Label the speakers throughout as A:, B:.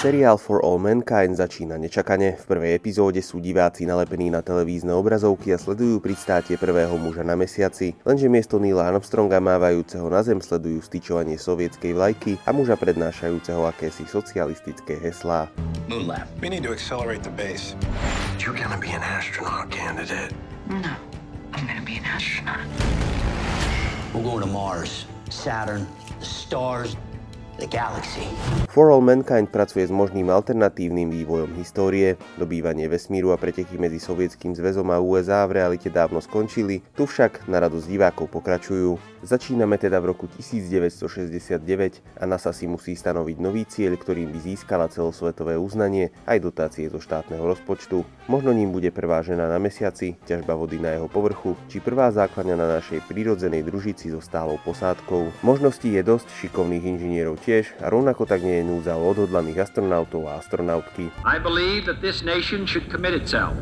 A: Seriál For All Mankind začína nečakane. V prvej epizóde sú diváci nalepení na televízne obrazovky a sledujú pristátie prvého muža na mesiaci, lenže miesto Neila Armstronga mávajúceho na zem sledujú styčovanie sovietskej vlajky a muža prednášajúceho akési socialistické heslá.
B: Moonlab. We need to accelerate the base. You're gonna be an astronaut candidate.
C: No, I'm gonna be an astronaut.
D: We're going to Mars, Saturn, the stars.
A: For All Mankind pracuje s možným alternatívnym vývojom histórie. Dobývanie vesmíru a preteky medzi Sovietským zväzom a USA v realite dávno skončili, tu však na radosť divákov pokračujú. Začíname teda v roku 1969 a NASA si musí stanoviť nový cieľ, ktorým by získala celosvetové uznanie aj dotácie zo štátneho rozpočtu. Možno ním bude prvá žena na mesiaci, ťažba vody na jeho povrchu, či prvá základňa na našej prírodzenej družici so stálou posádkou. Možností je dosť šikovných inžinierov tiež a rovnako tak nie je núdza o odhodlaných astronautov a astronautky.
E: I believe that this nation should commit itself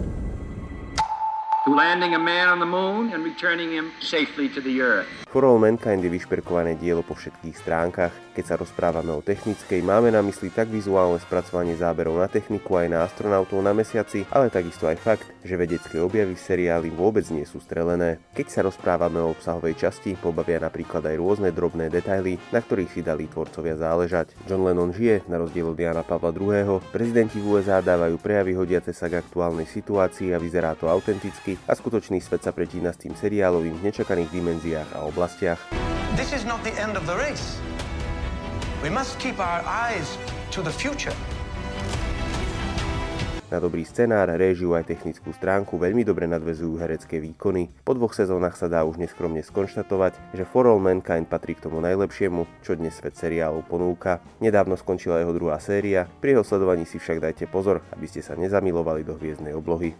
A: For All Mankind je vyšperkované dielo po všetkých stránkach. Keď sa rozprávame o technickej, máme na mysli tak vizuálne spracovanie záberov na techniku aj na astronautov na mesiaci, ale takisto aj fakt, že vedecké objavy v seriáli vôbec nie sú strelené. Keď sa rozprávame o obsahovej časti, pobavia napríklad aj rôzne drobné detaily, na ktorých si dali tvorcovia záležať. John Lennon žije, na rozdiel od Jana Pavla II. Prezidenti v USA dávajú prejavy hodiace sa k aktuálnej situácii a vyzerá to autenticky a skutočný svet sa pretína s tým seriálovým v nečakaných dimenziách a oblastiach.
F: This is not the end of the race. We must keep our eyes to the future.
A: Na dobrý scenár, réžiu aj technickú stránku veľmi dobre nadvezujú herecké výkony. Po dvoch sezónach sa dá už neskromne skonštatovať, že For All Mankind patrí k tomu najlepšiemu, čo dnes svet seriálu ponúka. Nedávno skončila jeho druhá séria, pri jeho sledovaní si však dajte pozor, aby ste sa nezamilovali do hviezdnej oblohy.